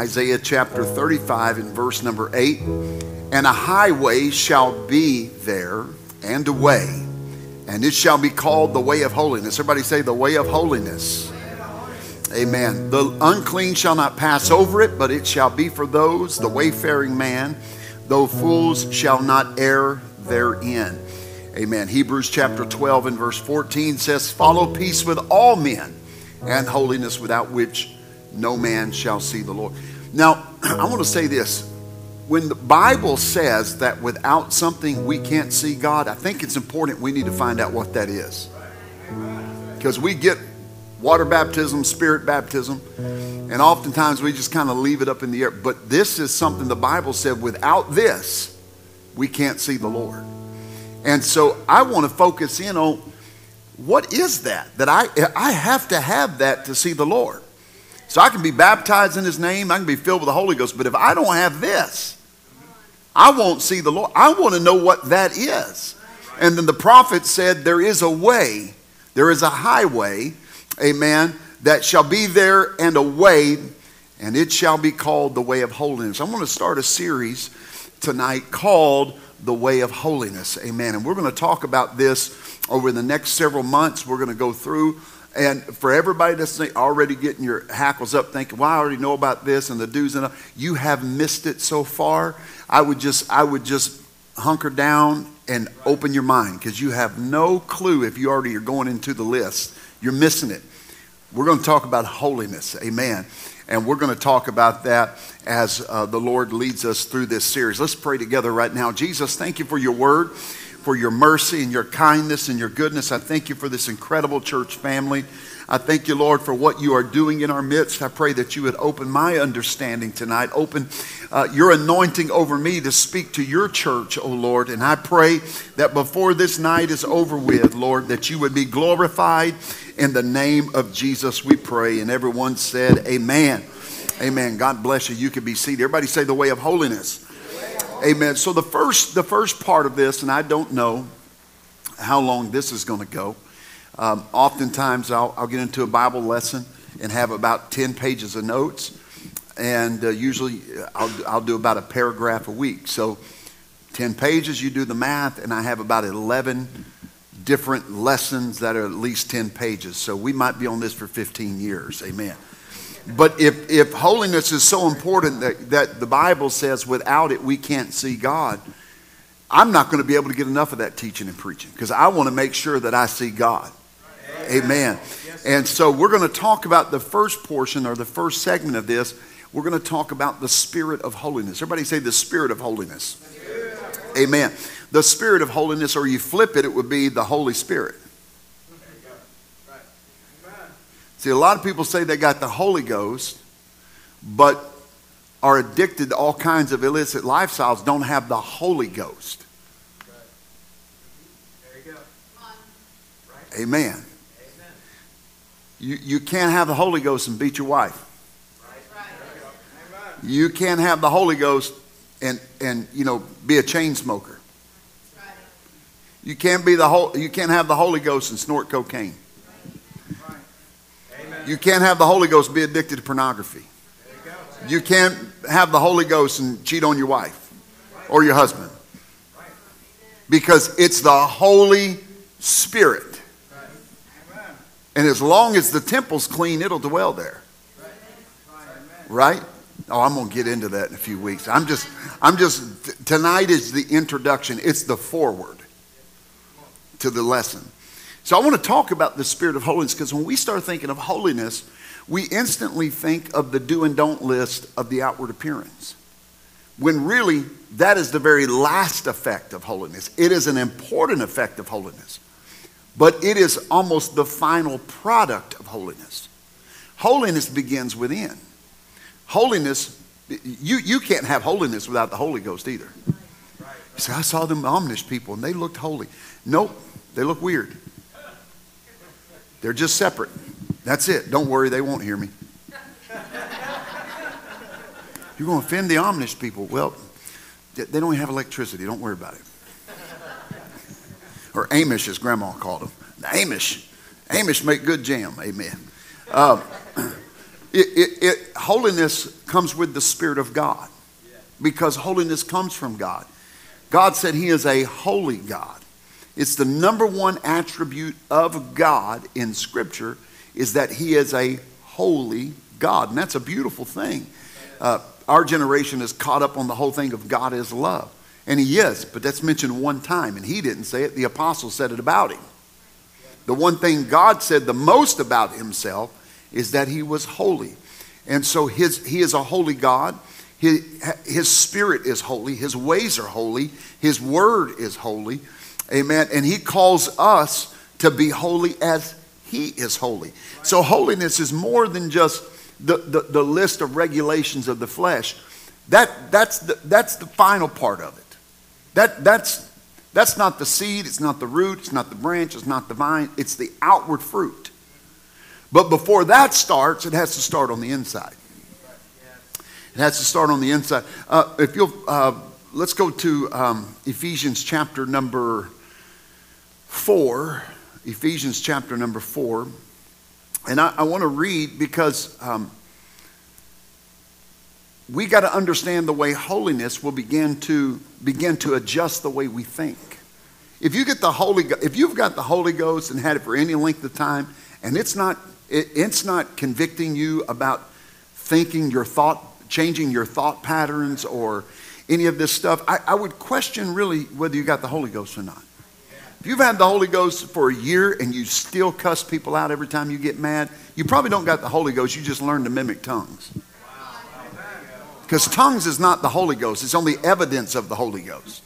Isaiah chapter 35 and verse number 8. And a highway shall be there, and a way, and it shall be called the way of holiness. Everybody say, the way of holiness. Amen. The unclean shall not pass over it, but it shall be for those, the wayfaring man, though fools shall not err therein. Amen. Hebrews chapter 12 and verse 14 says, Follow peace with all men and holiness without which no man shall see the Lord. Now, I want to say this. When the Bible says that without something we can't see God, I think it's important we need to find out what that is. Because we get water baptism, spirit baptism, and oftentimes we just kind of leave it up in the air. But this is something the Bible said without this, we can't see the Lord. And so I want to focus in on what is that? That I, I have to have that to see the Lord. So I can be baptized in his name, I can be filled with the Holy Ghost, but if I don't have this, I won't see the Lord. I want to know what that is. And then the prophet said, There is a way, there is a highway amen, that shall be there and a way, and it shall be called the way of holiness. I'm going to start a series tonight called the way of holiness, amen. And we're going to talk about this over the next several months. We're going to go through. And for everybody that's already getting your hackles up thinking, well, I already know about this and the do's and you have missed it so far. I would just, I would just hunker down and open your mind because you have no clue if you already are going into the list. You're missing it. We're going to talk about holiness. Amen. And we're going to talk about that as uh, the Lord leads us through this series. Let's pray together right now. Jesus, thank you for your word, for your mercy and your kindness and your goodness. I thank you for this incredible church family. I thank you, Lord, for what you are doing in our midst. I pray that you would open my understanding tonight, open uh, your anointing over me to speak to your church, O oh Lord. And I pray that before this night is over with, Lord, that you would be glorified in the name of Jesus, we pray. And everyone said, Amen. Amen. God bless you. You can be seated. Everybody say the way of holiness. Amen. So the first, the first part of this, and I don't know how long this is going to go. Um, oftentimes, I'll, I'll, get into a Bible lesson and have about 10 pages of notes. And uh, usually, I'll, I'll do about a paragraph a week. So, 10 pages, you do the math, and I have about 11 different lessons that are at least 10 pages. So we might be on this for 15 years. Amen. But if, if holiness is so important that, that the Bible says without it we can't see God, I'm not going to be able to get enough of that teaching and preaching because I want to make sure that I see God. Amen. And so we're going to talk about the first portion or the first segment of this. We're going to talk about the spirit of holiness. Everybody say the spirit of holiness. Amen the Spirit of holiness, or you flip it, it would be the Holy Spirit. See, a lot of people say they got the Holy Ghost, but are addicted to all kinds of illicit lifestyles, don't have the Holy Ghost. Amen. Amen. You, you can't have the Holy Ghost and beat your wife. You can't have the Holy Ghost and, and you know, be a chain smoker. You can't be the whole, you can't have the Holy Ghost and snort cocaine. You can't have the Holy Ghost be addicted to pornography. You can't have the Holy Ghost and cheat on your wife or your husband. Because it's the Holy Spirit. And as long as the temple's clean, it'll dwell there. Right? Oh, I'm going to get into that in a few weeks. I'm just, I'm just, tonight is the introduction, it's the forward to the lesson. So I want to talk about the spirit of holiness because when we start thinking of holiness, we instantly think of the do and don't list of the outward appearance. When really, that is the very last effect of holiness. It is an important effect of holiness, but it is almost the final product of holiness. Holiness begins within. Holiness You, you can't have holiness without the Holy Ghost either. You say, I saw them Amish people and they looked holy. Nope, they look weird. They're just separate. That's it. Don't worry, they won't hear me. You're going to offend the Amish people. Well, they don't have electricity. Don't worry about it. Or Amish, as Grandma called them. The Amish. Amish make good jam. Amen. Uh, it, it, it, holiness comes with the Spirit of God because holiness comes from God. God said He is a holy God. It's the number one attribute of God in Scripture is that He is a holy God, and that's a beautiful thing. Uh, our generation is caught up on the whole thing of God is love, and He is, but that's mentioned one time, and He didn't say it. The apostle said it about Him. The one thing God said the most about Himself is that He was holy, and so His He is a holy God. His, his spirit is holy. His ways are holy. His word is holy. Amen. And he calls us to be holy as he is holy. So holiness is more than just the, the, the list of regulations of the flesh. That, that's, the, that's the final part of it. That, that's, that's not the seed, it's not the root, it's not the branch, it's not the vine, it's the outward fruit. But before that starts, it has to start on the inside. It has to start on the inside. Uh, if you'll, uh, let's go to um, Ephesians chapter number 4, Ephesians chapter number 4. And I, I want to read because um, we got to understand the way holiness will begin to begin to adjust the way we think. If you get the Holy, if you've got the Holy Ghost and had it for any length of time, and it's not, it, it's not convicting you about thinking your thought, changing your thought patterns or any of this stuff, I, I would question really whether you got the Holy Ghost or not. If you've had the Holy Ghost for a year and you still cuss people out every time you get mad, you probably don't got the Holy Ghost. You just learned to mimic tongues. Because tongues is not the Holy Ghost, it's only evidence of the Holy Ghost.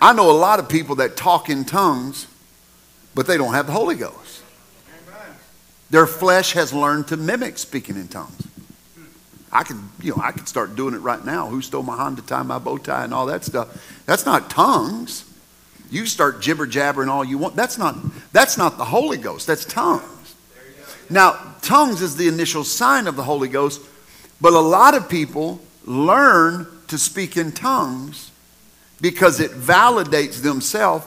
I know a lot of people that talk in tongues, but they don't have the Holy Ghost. Their flesh has learned to mimic speaking in tongues. I can, you know, I could start doing it right now. Who stole my Honda tie, my bow tie, and all that stuff? That's not tongues. You start jibber jabbering all you want. That's not, that's not the Holy Ghost. That's tongues. Now, tongues is the initial sign of the Holy Ghost, but a lot of people learn to speak in tongues because it validates themselves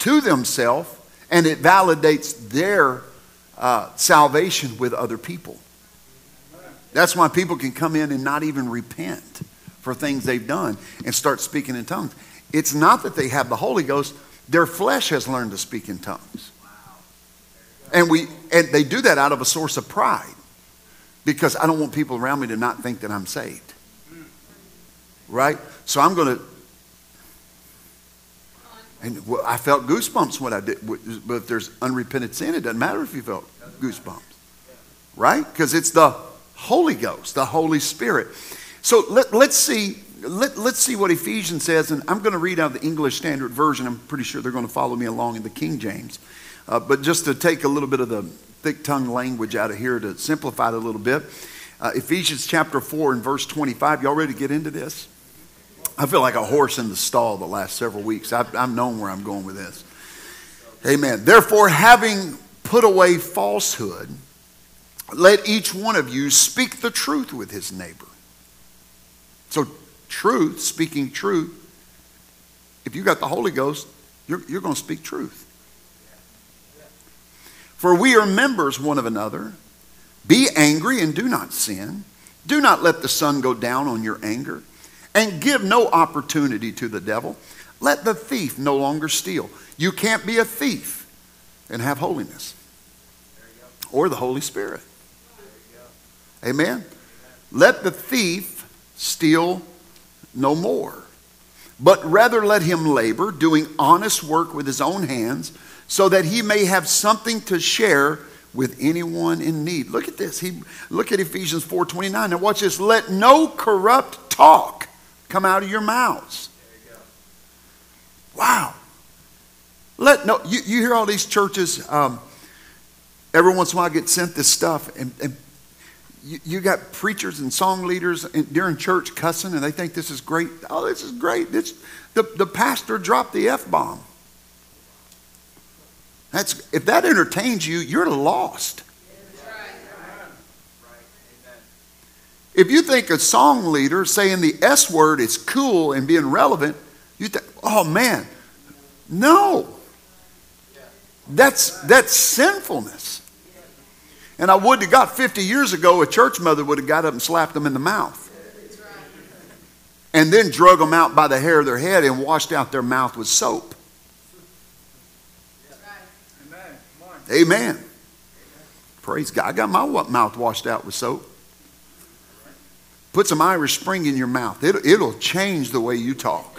to themselves and it validates their uh, salvation with other people. That's why people can come in and not even repent for things they've done and start speaking in tongues. It's not that they have the Holy Ghost, their flesh has learned to speak in tongues. And we and they do that out of a source of pride. Because I don't want people around me to not think that I'm saved. Right? So I'm going to and I felt goosebumps when I did. But if there's unrepented sin, it doesn't matter if you felt goosebumps. Right? Because it's the Holy Ghost, the Holy Spirit. So let, let, us see let, us see what Ephesians says, and I'm going to read out the English Standard Version. I'm pretty sure they're going to follow me along in the King James. Uh, but just to take a little bit of the thick tongue language out of here to simplify it a little bit, uh, Ephesians chapter 4 and verse 25. Y'all ready to get into this? I feel like a horse in the stall the last several weeks. I've, I've known where I'm going with this. Amen. Therefore, having put away falsehood, let each one of you speak the truth with his neighbor. So, truth, speaking truth, if you got the Holy Ghost, you're, you're going to speak truth. For we are members one of another. Be angry and do not sin. Do not let the sun go down on your anger. And give no opportunity to the devil. Let the thief no longer steal. You can't be a thief and have holiness or the Holy Spirit. Amen. Let the thief steal no more. But rather let him labor, doing honest work with his own hands, so that he may have something to share with anyone in need. Look at this. He, look at Ephesians 4.29. Now watch this. Let no corrupt talk come out of your mouths. Wow. Let no, you, you hear all these churches, um, every once in a while I get sent this stuff, and, and you, you got preachers and song leaders in, during church cussing, and they think this is great. Oh, this is great. This, the, the pastor dropped the F bomb. That's, if that entertains you, you're lost. If you think a song leader saying the S word is cool and being relevant, you think, oh man, no. That's, that's sinfulness. And I would have got 50 years ago, a church mother would have got up and slapped them in the mouth. And then drug them out by the hair of their head and washed out their mouth with soap. Amen. Praise God. I got my mouth washed out with soap. Put some Irish Spring in your mouth. It'll, it'll change the way you talk.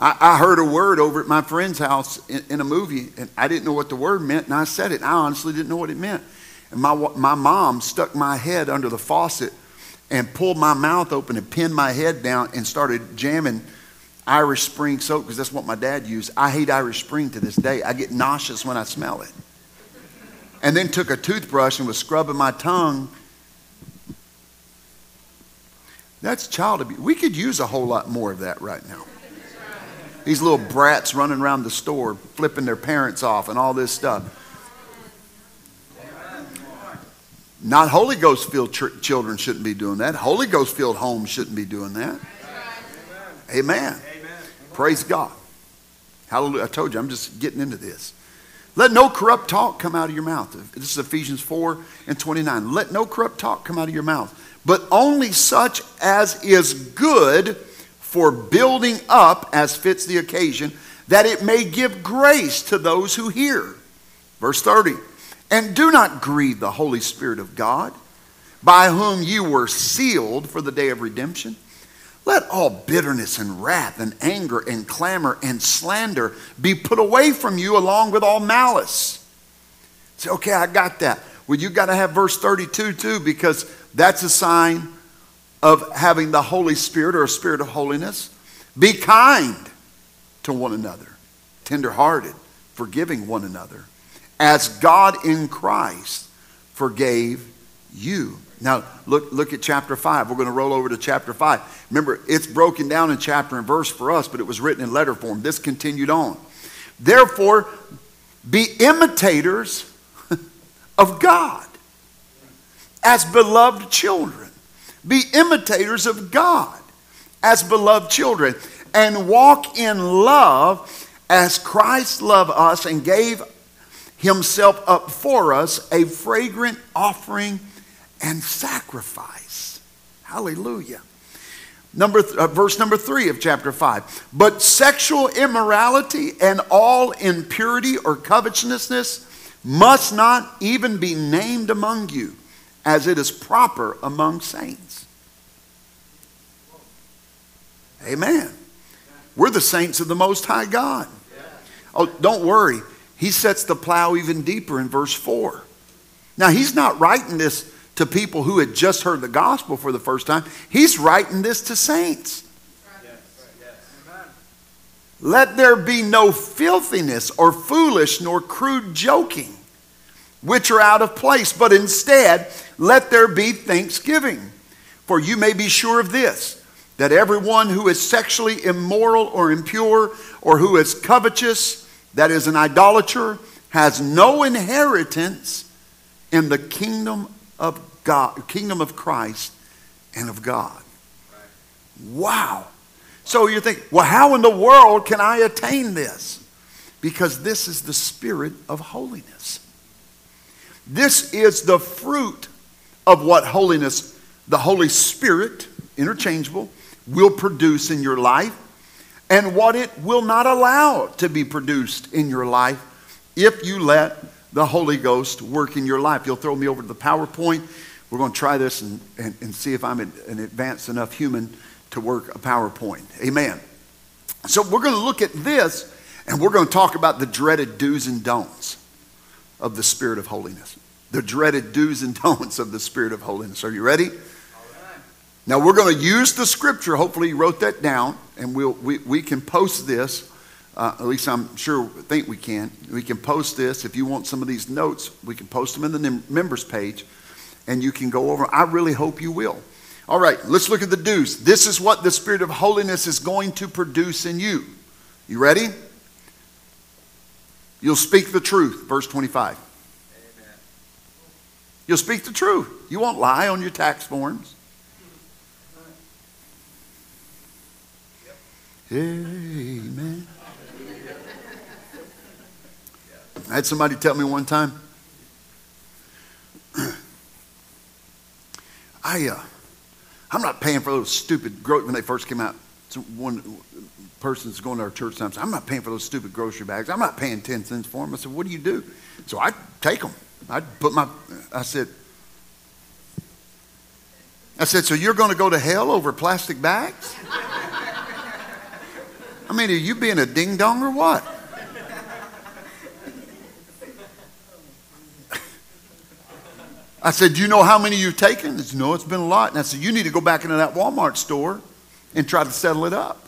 I, I, heard a word over at my friend's house in, in, a movie, and I didn't know what the word meant, and I said it. And I honestly didn't know what it meant. And my, my mom stuck my head under the faucet and pulled my mouth open and pinned my head down and started jamming Irish Spring soap because that's what my dad used. I hate Irish Spring to this day. I get nauseous when I smell it. And then took a toothbrush and was scrubbing my tongue. That's child abuse. We could use a whole lot more of that right now. These little brats running around the store, flipping their parents off, and all this stuff. Not Holy Ghost filled ch- children shouldn't be doing that. Holy Ghost filled homes shouldn't be doing that. Amen. Amen. Praise God. Hallelujah. I told you, I'm just getting into this. Let no corrupt talk come out of your mouth. This is Ephesians 4 and 29. Let no corrupt talk come out of your mouth, but only such as is good for building up as fits the occasion, that it may give grace to those who hear. Verse 30. And do not grieve the Holy Spirit of God, by whom you were sealed for the day of redemption. Let all bitterness and wrath and anger and clamor and slander be put away from you along with all malice. Say, okay, I got that. Well, you got to have verse 32 too, because that's a sign of having the Holy Spirit or a spirit of holiness. Be kind to one another, tenderhearted, forgiving one another, as God in Christ forgave you. Now, look, look at chapter 5. We're going to roll over to chapter 5. Remember, it's broken down in chapter and verse for us, but it was written in letter form. This continued on. Therefore, be imitators of God as beloved children. Be imitators of God as beloved children and walk in love as Christ loved us and gave himself up for us a fragrant offering and sacrifice. Hallelujah. Number th- uh, verse number 3 of chapter 5. But sexual immorality and all impurity or covetousness must not even be named among you as it is proper among saints. Amen. We're the saints of the Most High God. Oh, don't worry. He sets the plow even deeper in verse 4. Now, he's not writing this to people who had just heard the gospel for the first time. He's writing this to saints. Let there be no filthiness or foolish nor crude joking, which are out of place, but instead let there be thanksgiving. For you may be sure of this that everyone who is sexually immoral or impure, or who is covetous, that is an idolater, has no inheritance in the kingdom of God, kingdom of Christ and of God. Wow. So you think, well, how in the world can I attain this? Because this is the spirit of holiness. This is the fruit of what holiness, the Holy Spirit, interchangeable, will produce in your life and what it will not allow to be produced in your life if you let the Holy Ghost work in your life. You'll throw me over to the PowerPoint. We're going to try this and, and, and see if I'm an advanced enough human to work a PowerPoint. Amen. So we're going to look at this and we're going to talk about the dreaded do's and don'ts of the Spirit of holiness. The dreaded do's and don'ts of the Spirit of holiness. Are you ready? Now we're going to use the scripture. Hopefully you wrote that down and we'll, we, we can post this Uh, at least I'm sure, think we can. We can post this. If you want some of these notes, we can post them in the members page and you can go over. I really hope you will. All right, let's look at the do's. This is what the Spirit of holiness is going to produce in you. You ready? You'll speak the truth, verse 25. Amen. You'll speak the truth. You won't lie on your tax forms. Amen. I had somebody tell me one time, I, uh, I'm not paying for those stupid, gro- when they first came out, one person's going to our church sometimes, I'm not paying for those stupid grocery bags. I'm not paying 10 cents for them. I said, what do you do? So I take them. I put my, I said, I said, so you're going to go to hell over plastic bags? I mean, are you being a ding dong or what? I said, Do you know how many you've taken? He said, No, it's been a lot. And I said, You need to go back into that Walmart store and try to settle it up.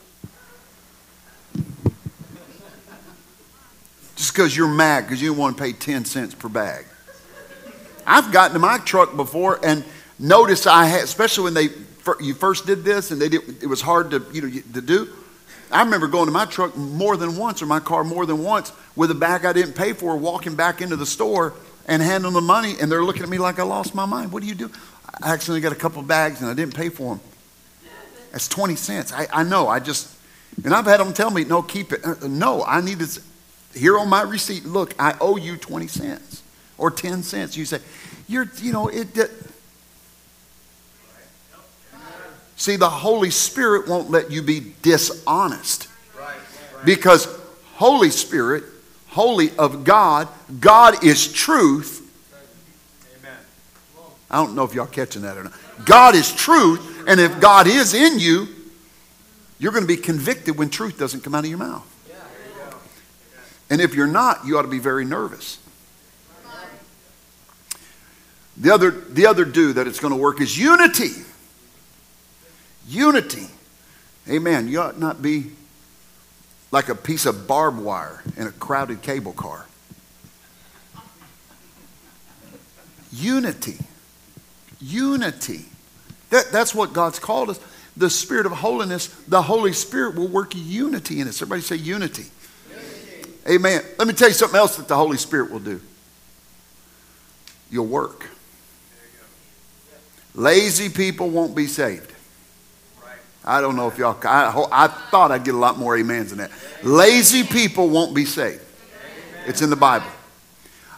Just because you're mad because you want to pay 10 cents per bag. I've gotten to my truck before and noticed I had, especially when they you first did this and they did, it was hard to, you know, to do. I remember going to my truck more than once or my car more than once with a bag I didn't pay for, walking back into the store and handing the money, and they're looking at me like I lost my mind. What do you do? I accidentally got a couple bags and I didn't pay for them. That's 20 cents. I, I know. I just, and I've had them tell me, no, keep it. Uh, no, I need this. here on my receipt, look, I owe you 20 cents or 10 cents. You say, you're, you know, it See, the Holy Spirit won't let you be dishonest. Because Holy Spirit holy of God. God is truth. Amen. I don't know if y'all catching that or not. God is truth, and if God is in you, you're going to be convicted when truth doesn't come out of your mouth. And if you're not, you ought to be very nervous. The other, the other do that it's going to work is unity. Unity. Amen. You ought not be like a piece of barbed wire in a crowded cable car. Unity. Unity. That, that's what God's called us. The Spirit of holiness, the Holy Spirit will work unity in us. Everybody say unity. unity. Amen. Let me tell you something else that the Holy Spirit will do. You'll work. Lazy people won't be saved. I don't know if y'all, I, I thought I'd get a lot more amens than that. Lazy people won't be saved. It's in the Bible.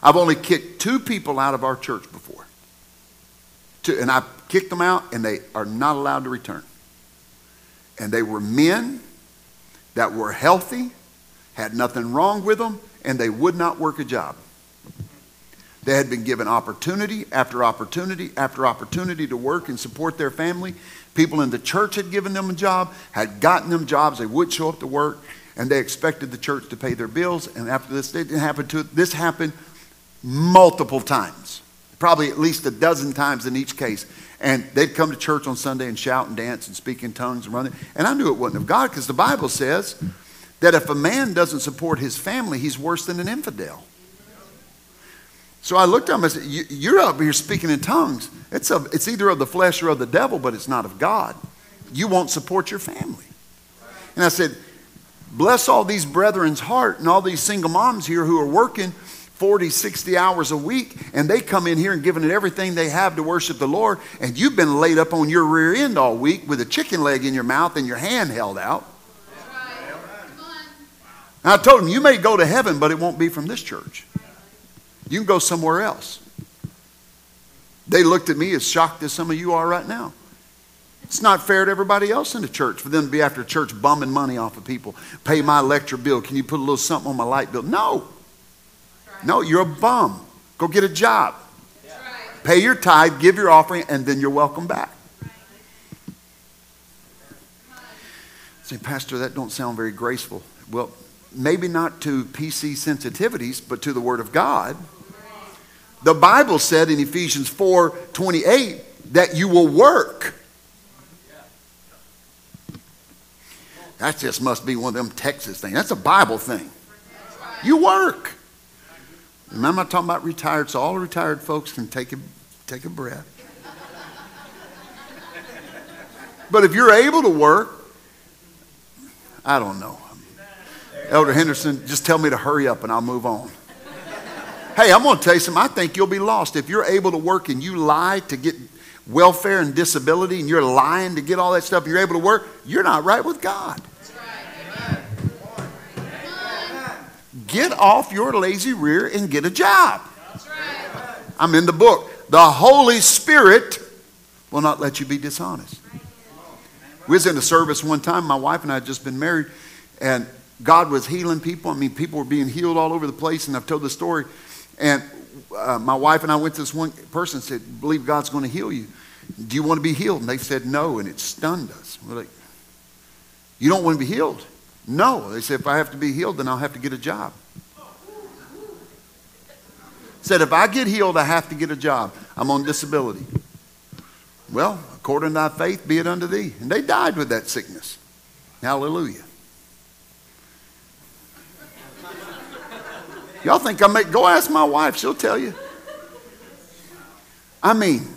I've only kicked two people out of our church before. Two, and I kicked them out, and they are not allowed to return. And they were men that were healthy, had nothing wrong with them, and they would not work a job. They had been given opportunity after opportunity after opportunity to work and support their family. People in the church had given them a job, had gotten them jobs. They would show up to work, and they expected the church to pay their bills. And after this, it didn't happen to this happened multiple times, probably at least a dozen times in each case. And they'd come to church on Sunday and shout and dance and speak in tongues and run. And I knew it wasn't of God because the Bible says that if a man doesn't support his family, he's worse than an infidel. So I looked at him and said, You're up here speaking in tongues. It's, a, it's either of the flesh or of the devil, but it's not of God. You won't support your family. And I said, Bless all these brethren's heart and all these single moms here who are working 40, 60 hours a week, and they come in here and giving it everything they have to worship the Lord, and you've been laid up on your rear end all week with a chicken leg in your mouth and your hand held out. I told them, You may go to heaven, but it won't be from this church. You can go somewhere else. They looked at me as shocked as some of you are right now. It's not fair to everybody else in the church for them to be after church bumming money off of people. Pay my electric bill. Can you put a little something on my light bill? No. No, you're a bum. Go get a job. Pay your tithe, give your offering, and then you're welcome back. Say, Pastor, that don't sound very graceful. Well, maybe not to PC sensitivities, but to the Word of God. The Bible said in Ephesians 4 28 that you will work. That just must be one of them Texas things. That's a Bible thing. You work. Remember, I'm talking about retired, so all retired folks can take a, take a breath. But if you're able to work, I don't know. Elder Henderson, just tell me to hurry up and I'll move on. Hey, I'm going to tell you something. I think you'll be lost. If you're able to work and you lie to get welfare and disability and you're lying to get all that stuff, you're able to work, you're not right with God. Get off your lazy rear and get a job. I'm in the book. The Holy Spirit will not let you be dishonest. We was in a service one time. My wife and I had just been married, and God was healing people. I mean, people were being healed all over the place, and I've told the story. And uh, my wife and I went to this one person and said, believe God's going to heal you. Do you want to be healed? And they said no, and it stunned us. We're like, you don't want to be healed? No. They said, if I have to be healed, then I'll have to get a job. Said, if I get healed, I have to get a job. I'm on disability. Well, according to thy faith, be it unto thee. And they died with that sickness. Hallelujah. Y'all think I make, go ask my wife, she'll tell you. I mean,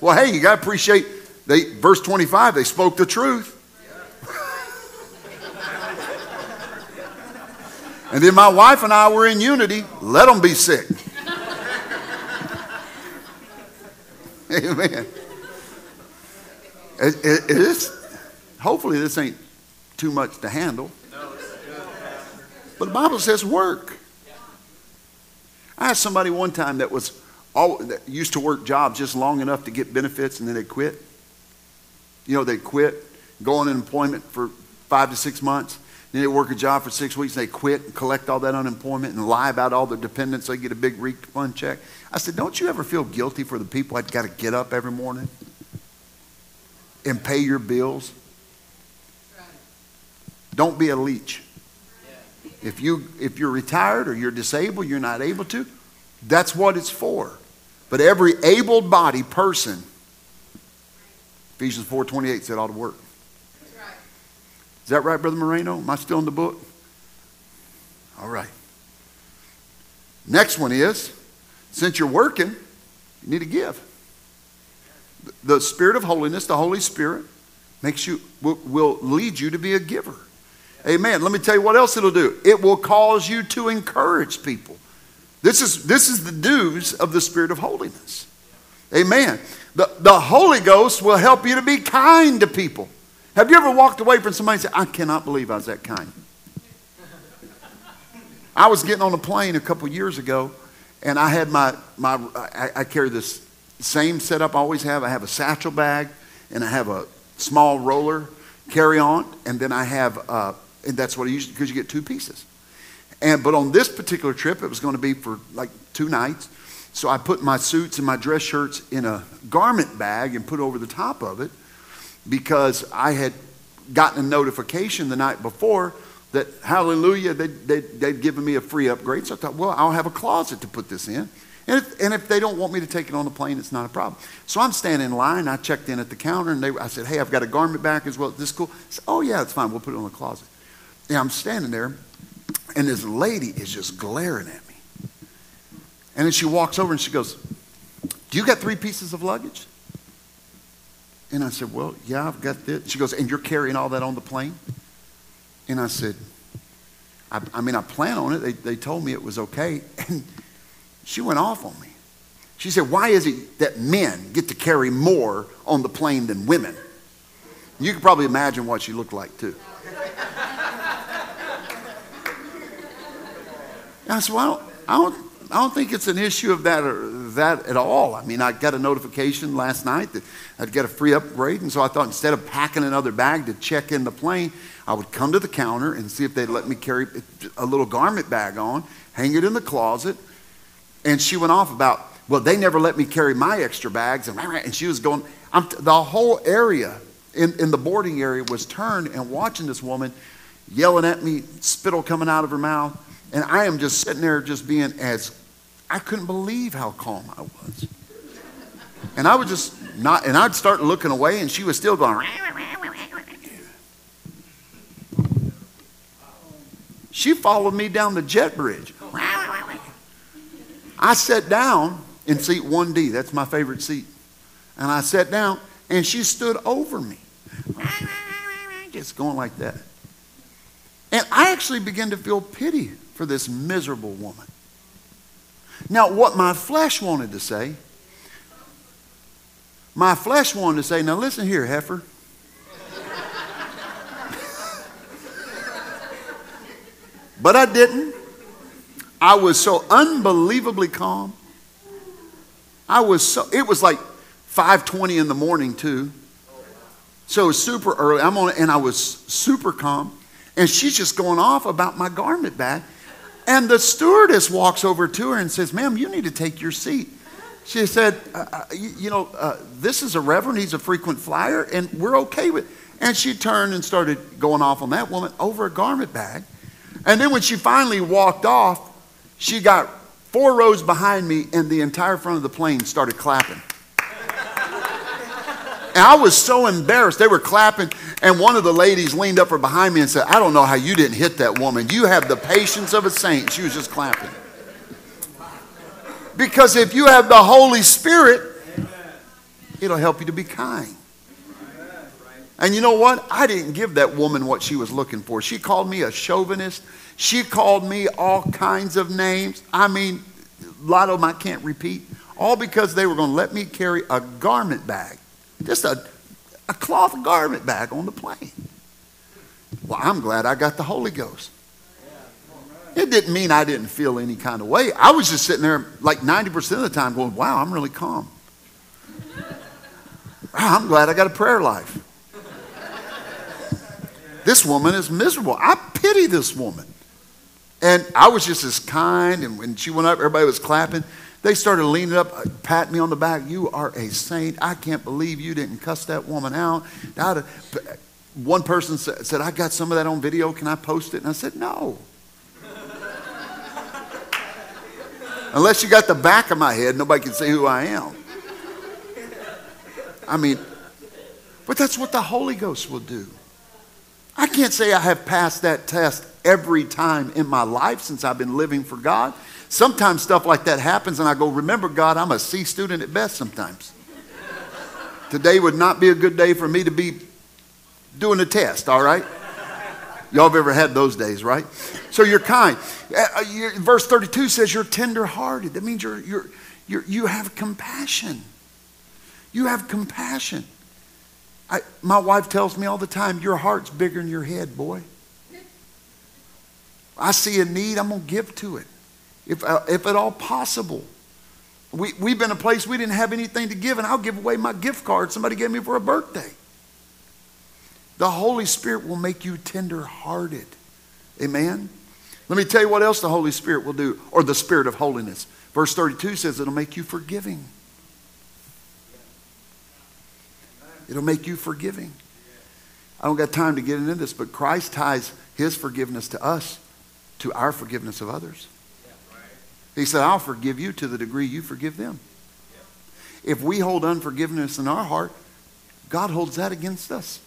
well, hey, you got to appreciate, they, verse 25, they spoke the truth. and then my wife and I were in unity. Let them be sick. Amen. It, it, it is, hopefully, this ain't too much to handle. But the Bible says work. I had somebody one time that was all, that used to work jobs just long enough to get benefits and then they quit. You know, they quit, go on employment for five to six months. Then they work a job for six weeks and they quit and collect all that unemployment and lie about all their dependents so they get a big refund check. I said, Don't you ever feel guilty for the people that got to get up every morning and pay your bills? Don't be a leech. If, you, if you're retired or you're disabled, you're not able to, that's what it's for. But every able-bodied person, Ephesians 4.28 said ought to work. Is that right, Brother Moreno? Am I still in the book? All right. Next one is, since you're working, you need to give. The Spirit of holiness, the Holy Spirit, makes you will, will lead you to be a giver. Amen. Let me tell you what else it'll do. It will cause you to encourage people. This is, this is the do's of the Spirit of holiness. Amen. The, the Holy Ghost will help you to be kind to people. Have you ever walked away from somebody and said, I cannot believe I was that kind? I was getting on a plane a couple years ago, and I had my, my I, I carry this same setup I always have. I have a satchel bag, and I have a small roller carry on, and then I have uh, and that's what I usually, because you get two pieces. And, but on this particular trip, it was going to be for like two nights. So I put my suits and my dress shirts in a garment bag and put over the top of it because I had gotten a notification the night before that, hallelujah, they'd, they'd, they'd given me a free upgrade. So I thought, well, I'll have a closet to put this in. And if, and if, they don't want me to take it on the plane, it's not a problem. So I'm standing in line. I checked in at the counter, and they, I said, "Hey, I've got a garment bag as well. Is this cool?" Said, "Oh yeah, it's fine. We'll put it in the closet." And I'm standing there, and this lady is just glaring at me. And then she walks over and she goes, Do you got three pieces of luggage? And I said, Well, yeah, I've got this. She goes, And you're carrying all that on the plane? And I said, I, I mean, I plan on it. They, they told me it was okay. And she went off on me. She said, Why is it that men get to carry more on the plane than women? You can probably imagine what she looked like, too. I said, well, I don't, I don't, think it's an issue of that, or that at all. I mean, I got a notification last night that I'd get a free upgrade, and so I thought instead of packing another bag to check in the plane, I would come to the counter and see if they'd let me carry a little garment bag on, hang it in the closet. And she went off about, well, they never let me carry my extra bags. And she was going, I'm, the whole area in, in the boarding area was turned and watching this woman yelling at me, spittle coming out of her mouth. And I am just sitting there, just being as, I couldn't believe how calm I was. And I would just not, and I'd start looking away, and she was still going, She followed me down the jet bridge. I sat down in seat 1D. That's my favorite seat. And I sat down, and she stood over me, just going like that. And I actually began to feel pity for this miserable woman. Now, what my flesh wanted to say, my flesh wanted to say, now listen here, heifer. but I didn't. I was so unbelievably calm. I was so, it was like 5.20 in the morning too. So it was super early. I'm on and I was super calm. And she's just going off about my garment bag. And the stewardess walks over to her and says, Ma'am, you need to take your seat. She said, uh, uh you, you, know, uh, this is a reverend. He's a frequent flyer, and we're okay with And she turned and started going off on that woman over a garment bag. And then when she finally walked off, she got four rows behind me, and the entire front of the plane started clapping. And I was so embarrassed. They were clapping, and one of the ladies leaned up from behind me and said, I don't know how you didn't hit that woman. You have the patience of a saint. She was just clapping. Because if you have the Holy Spirit, it'll help you to be kind. And you know what? I didn't give that woman what she was looking for. She called me a chauvinist. She called me all kinds of names. I mean, a lot of them I can't repeat. All because they were going to let me carry a garment bag just a, a cloth garment bag on the plane. Well, I'm glad I got the Holy Ghost. It didn't mean I didn't feel any kind of way. I was just sitting there like 90% of the time going, wow, I'm really calm. Ah, I'm glad I got a prayer life. This woman is miserable. I pity this woman. And I was just as kind, and when she went up, everybody was clapping. They started leaning up, uh, patting me on the back. You are a saint. I can't believe you didn't cuss that woman out. One person said, I got some of that on video. Can I post it? And I said, No. Unless you got the back of my head, nobody can see who I am. I mean, but that's what the Holy Ghost will do. I can't say I have passed that test every time in my life since I've been living for God. Sometimes stuff like that happens, and I go, Remember, God, I'm a C student at best sometimes. Today would not be a good day for me to be doing a test, all right? Y'all have ever had those days, right? So you're kind. Uh, uh, verse 32 says you're tenderhearted. That means you're, you're, you're, you have compassion. You have compassion. I, my wife tells me all the time, your heart's bigger than your head, boy. I see a need, I'm going to give to it if, uh, if at all possible. We, we've been a place we didn't have anything to give, and I'll give away my gift card somebody gave me for a birthday. The Holy Spirit will make you tender hearted. Amen? Let me tell you what else the Holy Spirit will do, or the Spirit of holiness. Verse 32 says it'll make you forgiving. It'll make you forgiving. I don't got time to get into this, but Christ ties his forgiveness to us, to our forgiveness of others. He said, I'll forgive you to the degree you forgive them. If we hold unforgiveness in our heart, God holds that against us.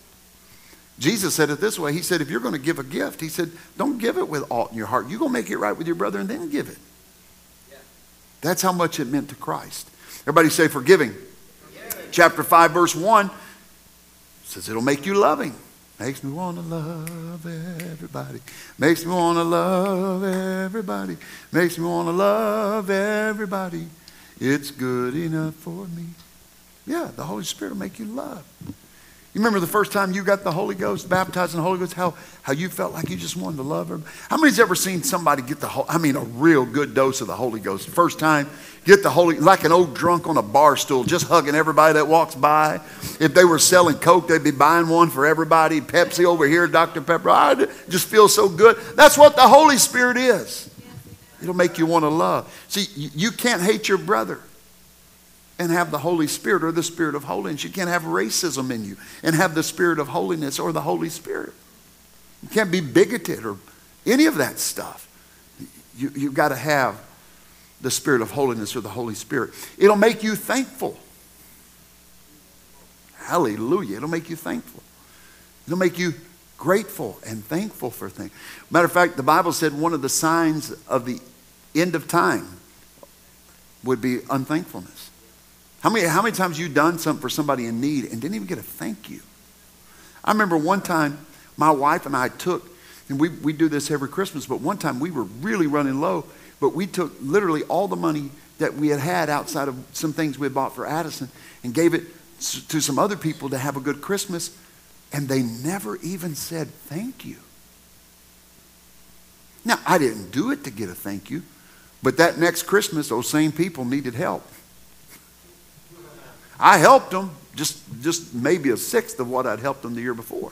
Jesus said it this way. He said, if you're going to give a gift, he said, don't give it with aught in your heart. You're going to make it right with your brother and then give it. That's how much it meant to Christ. Everybody say forgiving. forgiving. Chapter 5, verse 1 says it'll make you loving. Makes me want to love everybody. Makes me want to love everybody. Makes me want to love everybody. It's good enough for me. Yeah, the Holy Spirit will make you love. You remember the first time you got the Holy Ghost, baptized in the Holy Ghost, how, how you felt like you just wanted to love him? How many's ever seen somebody get the, Holy, I mean, a real good dose of the Holy Ghost? First time, get the Holy, like an old drunk on a bar stool, just hugging everybody that walks by. If they were selling Coke, they'd be buying one for everybody. Pepsi over here, Dr. Pepper. I just feel so good. That's what the Holy Spirit is. It'll make you want to love. See, you can't hate your brother and have the Holy Spirit or the Spirit of holiness. You can't have racism in you and have the Spirit of holiness or the Holy Spirit. You can't be bigoted or any of that stuff. You, you've got to have the Spirit of holiness or the Holy Spirit. It'll make you thankful. Hallelujah. It'll make you thankful. It'll make you grateful and thankful for things. Matter of fact, the Bible said one of the signs of the end of time would be unthankfulness. How many, how many times you done something for somebody in need and didn't even get a thank you? I remember one time my wife and I took, and we, we do this every Christmas, but one time we were really running low, but we took literally all the money that we had had outside of some things we had bought for Addison and gave it to some other people to have a good Christmas, and they never even said thank you. Now, I didn't do it to get a thank you, but that next Christmas, those same people needed help. I helped them, just, just maybe a sixth of what I'd helped them the year before.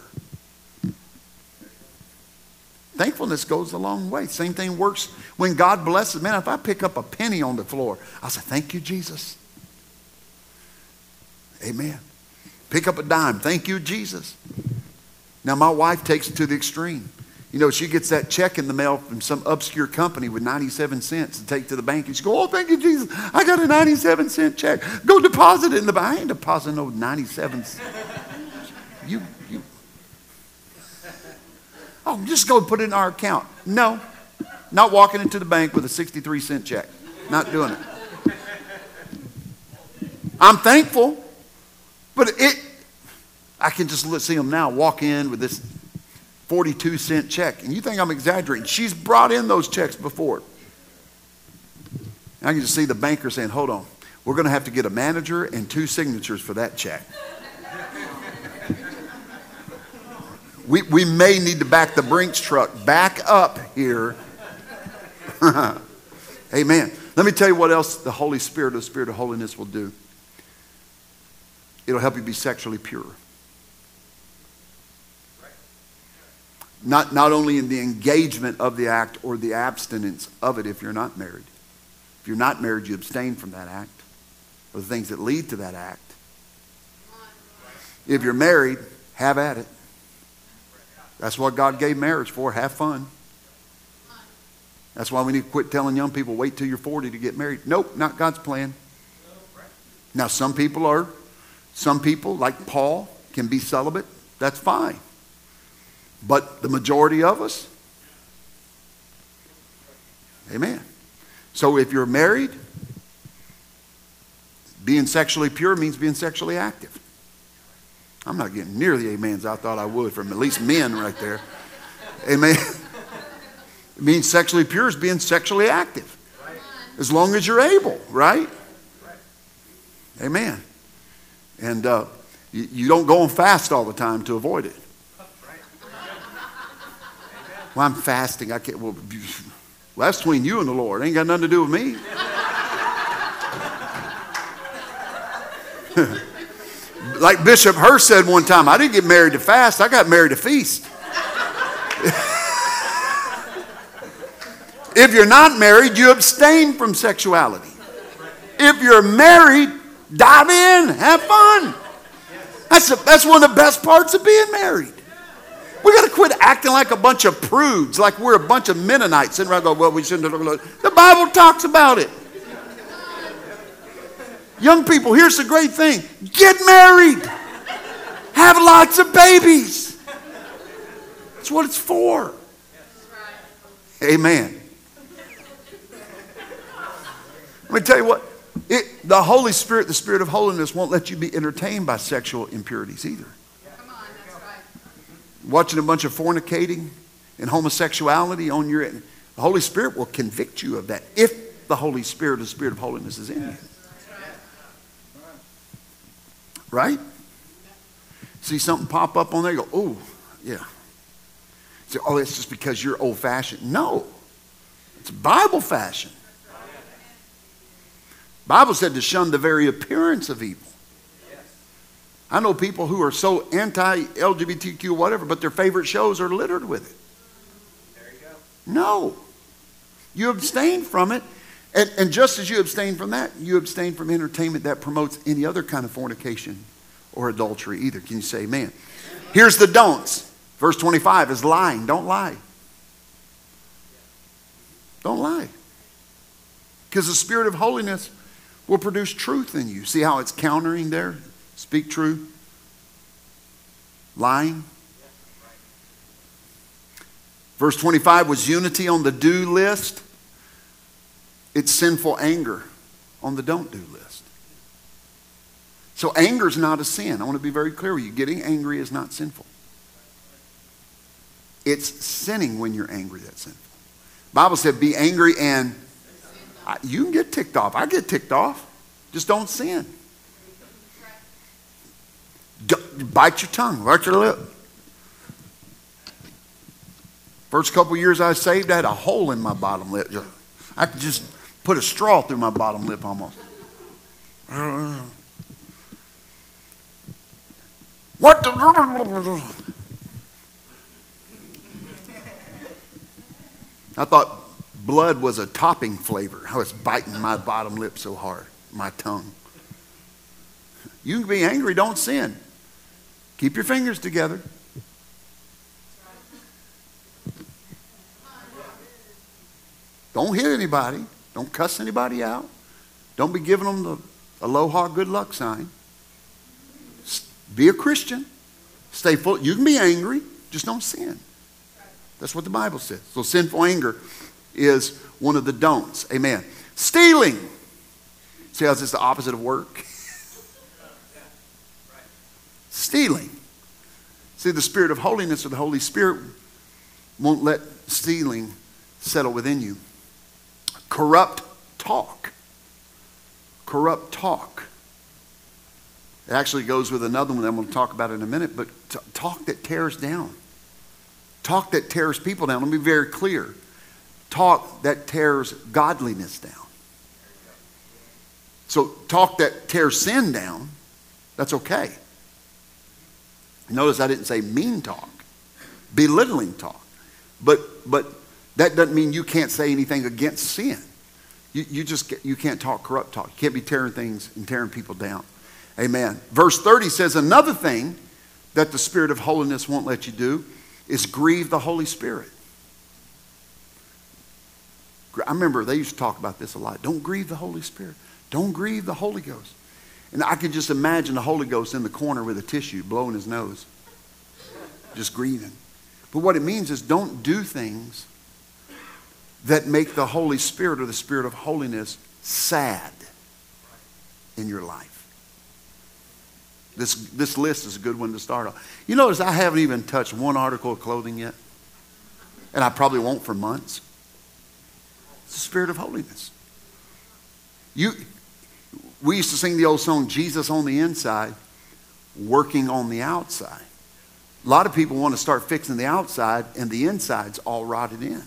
Thankfulness goes a long way. Same thing works when God blesses. Man, if I pick up a penny on the floor, I say, Thank you, Jesus. Amen. Pick up a dime. Thank you, Jesus. Now, my wife takes it to the extreme. You know, she gets that check in the mail from some obscure company with 97 cents to take to the bank. And she goes, Oh, thank you, Jesus. I got a 97 cent check. Go deposit it in the bank. I ain't depositing no 97 cents. You, you. Oh, just go put it in our account. No, not walking into the bank with a 63 cent check. Not doing it. I'm thankful. But it, I can just see them now walk in with this 42 cent check. And you think I'm exaggerating. She's brought in those checks before. And I can just see the banker saying, hold on, we're going to have to get a manager and two signatures for that check. we, we may need to back the Brinks truck back up here. Amen. Let me tell you what else the Holy Spirit, the Spirit of holiness, will do. It'll help you be sexually pure. Not, not only in the engagement of the act or the abstinence of it if you're not married. If you're not married, you abstain from that act or the things that lead to that act. If you're married, have at it. That's what God gave marriage for. Have fun. That's why we need to quit telling young people, wait till you're 40 to get married. Nope, not God's plan. Now, some people are some people, like Paul, can be celibate. That's fine. But the majority of us, amen. So if you're married, being sexually pure means being sexually active. I'm not getting near the amens I thought I would from at least men right there. Amen. It means sexually pure is being sexually active. As long as you're able, right? Amen. And uh, you, you don't go on fast all the time to avoid it. Well, I'm fasting. I can't. Well, well, that's between you and the Lord. It ain't got nothing to do with me. like Bishop Hurst said one time, I didn't get married to fast. I got married to feast. if you're not married, you abstain from sexuality. If you're married, Dive in, have fun. That's, a, that's one of the best parts of being married. We got to quit acting like a bunch of prudes, like we're a bunch of Mennonites And I go, well, we shouldn't have. The Bible talks about it. Young people, here's the great thing get married, have lots of babies. That's what it's for. Amen. Let me tell you what, it, the Holy Spirit, the Spirit of holiness, won't let you be entertained by sexual impurities either. Come on, that's right. Watching a bunch of fornicating and homosexuality on your the Holy Spirit will convict you of that if the Holy Spirit, the Spirit of holiness, is in you. Right? See something pop up on there, you go, oh, yeah. Say, oh, it's just because you're old fashioned. No, it's Bible fashion. Bible said to shun the very appearance of evil. I know people who are so anti-LGBTQ whatever, but their favorite shows are littered with it. There you go. No. You abstain from it. And, and just as you abstain from that, you abstain from entertainment that promotes any other kind of fornication or adultery either. Can you say amen? Here's the don'ts. Verse 25 is lying. Don't lie. Don't lie. Because the spirit of holiness will produce truth in you. See how it's countering there? Speak truth. Lying. Verse 25 was unity on the do list. It's sinful anger on the don't do list. So anger is not a sin. I want to be very clear with you. Getting angry is not sinful. It's sinning when you're angry that's sinful. Bible said, be angry and I, you can get ticked off. I get ticked off. Just don't sin. Bite your tongue, bite your lip. First couple years I saved, I had a hole in my bottom lip. I could just put a straw through my bottom lip almost. What the? I thought blood was a topping flavor. I was biting my bottom lip so hard, my tongue. You can be angry, don't sin. Keep your fingers together. Don't hit anybody. Don't cuss anybody out. Don't be giving them the aloha good luck sign. Be a Christian. Stay full. You can be angry, just don't sin. That's what the Bible says. So sinful anger is one of the don'ts. Amen. Stealing. See how it's the opposite of work? Stealing. See, the spirit of holiness or the Holy Spirit won't let stealing settle within you. Corrupt talk. Corrupt talk. It actually goes with another one I'm going to talk about in a minute, but t- talk that tears down. Talk that tears people down. Let me be very clear. Talk that tears godliness down. So, talk that tears sin down, that's okay. Notice I didn't say mean talk, belittling talk. But, but that doesn't mean you can't say anything against sin. You, you just you can't talk corrupt talk. You can't be tearing things and tearing people down. Amen. Verse 30 says another thing that the Spirit of holiness won't let you do is grieve the Holy Spirit. I remember they used to talk about this a lot. Don't grieve the Holy Spirit. Don't grieve the Holy Ghost. And I could just imagine the Holy Ghost in the corner with a tissue blowing his nose, just grieving. But what it means is don't do things that make the Holy Spirit or the Spirit of holiness sad in your life. This, this list is a good one to start off. You notice I haven't even touched one article of clothing yet, and I probably won't for months. It's the Spirit of holiness. You, we used to sing the old song, Jesus on the inside, working on the outside. A lot of people want to start fixing the outside, and the inside's all rotted in.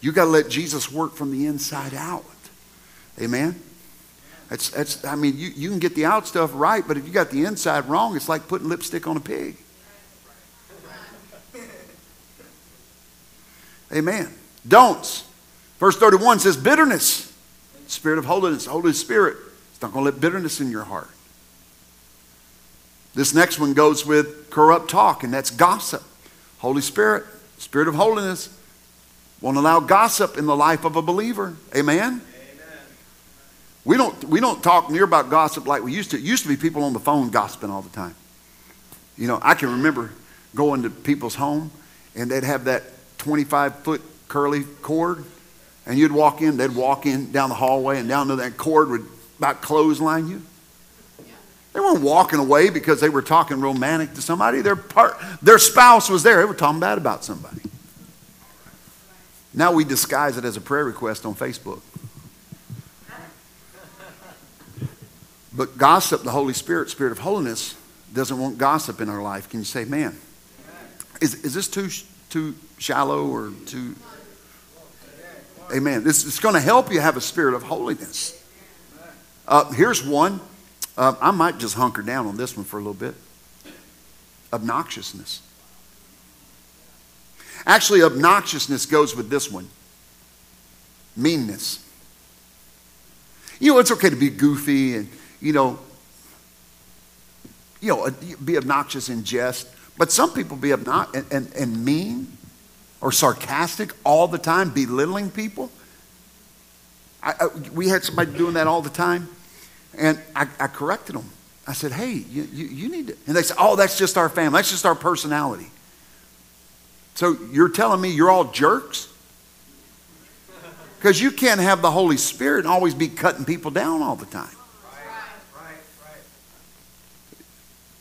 You got to let Jesus work from the inside out. Amen? That's, that's, I mean, you, you can get the out stuff right, but if you got the inside wrong, it's like putting lipstick on a pig. Amen. Don'ts. Verse 31 says bitterness. Spirit of holiness, Holy Spirit. Going to let bitterness in your heart. This next one goes with corrupt talk, and that's gossip. Holy Spirit, Spirit of holiness, won't allow gossip in the life of a believer. Amen? Amen. We don't, we don't talk near about gossip like we used to. It used to be people on the phone gossiping all the time. You know, I can remember going to people's home and they'd have that 25 foot curly cord and you'd walk in, they'd walk in down the hallway and down to that cord would about clothesline you. They weren't walking away because they were talking romantic to somebody. Their, part, their spouse was there. They were talking bad about somebody. Now we disguise it as a prayer request on Facebook. But gossip, the Holy Spirit, Spirit of holiness, doesn't want gossip in our life. Can you say, man, is, is this too, too shallow or too. Amen. This is going to help you have a spirit of holiness. Uh, here's one. Uh, I might just hunker down on this one for a little bit. Obnoxiousness. Actually, obnoxiousness goes with this one meanness. You know, it's okay to be goofy and, you know, you know, be obnoxious in jest, but some people be obnoxious and, and, and mean or sarcastic all the time, belittling people. I, I, we had somebody doing that all the time, and I, I corrected them. I said, hey, you, you, you need to. And they said, oh, that's just our family. That's just our personality. So you're telling me you're all jerks? Because you can't have the Holy Spirit and always be cutting people down all the time.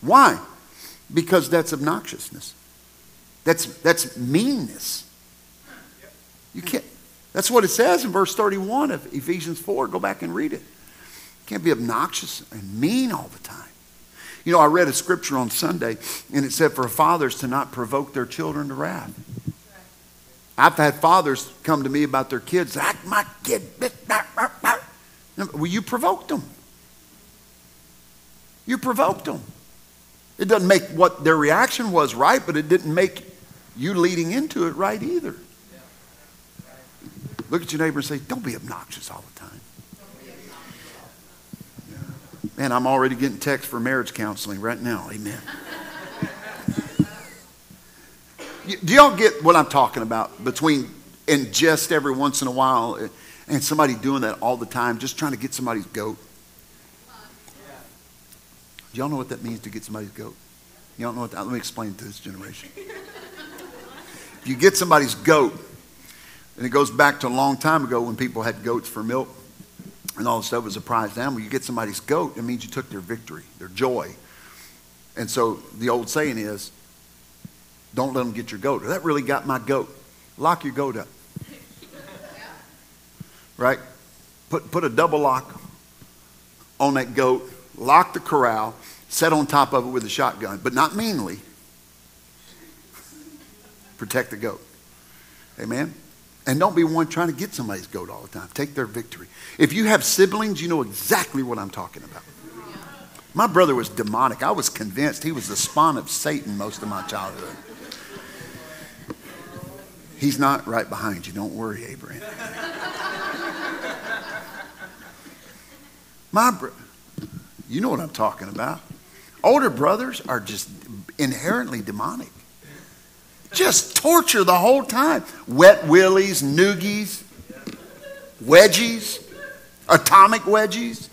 Why? Because that's obnoxiousness. That's, that's meanness. You can't, that's what it says in verse 31 of Ephesians 4. Go back and read it. Can't be obnoxious and mean all the time. You know, I read a scripture on Sunday, and it said for fathers to not provoke their children to wrath. I've had fathers come to me about their kids. That my kid. Well, you provoked them. You provoked them. It doesn't make what their reaction was right, but it didn't make you leading into it right either. Look at your neighbor and say, Don't be obnoxious all the time. Man, I'm already getting texts for marriage counseling right now. Amen. Do y'all get what I'm talking about between and just every once in a while eh, and somebody doing that all the time, just trying to get somebody's goat? Do y'all know what that means to get somebody's goat? Don't know what that, let me explain to this generation. If you get somebody's goat, and it goes back to a long time ago when people had goats for milk and all the stuff was a prized animal. You get somebody's goat, it means you took their victory, their joy. And so the old saying is, don't let them get your goat. That really got my goat. Lock your goat up. Right? Put, put a double lock on that goat, lock the corral, set on top of it with a shotgun, but not meanly. Protect the goat. Amen? And don't be one trying to get somebody's goat all the time. Take their victory. If you have siblings, you know exactly what I'm talking about. My brother was demonic. I was convinced he was the spawn of Satan most of my childhood. He's not right behind you. Don't worry, Abraham. My bro- you know what I'm talking about. Older brothers are just inherently demonic. Just torture the whole time. Wet willies, noogies, wedgies, atomic wedgies.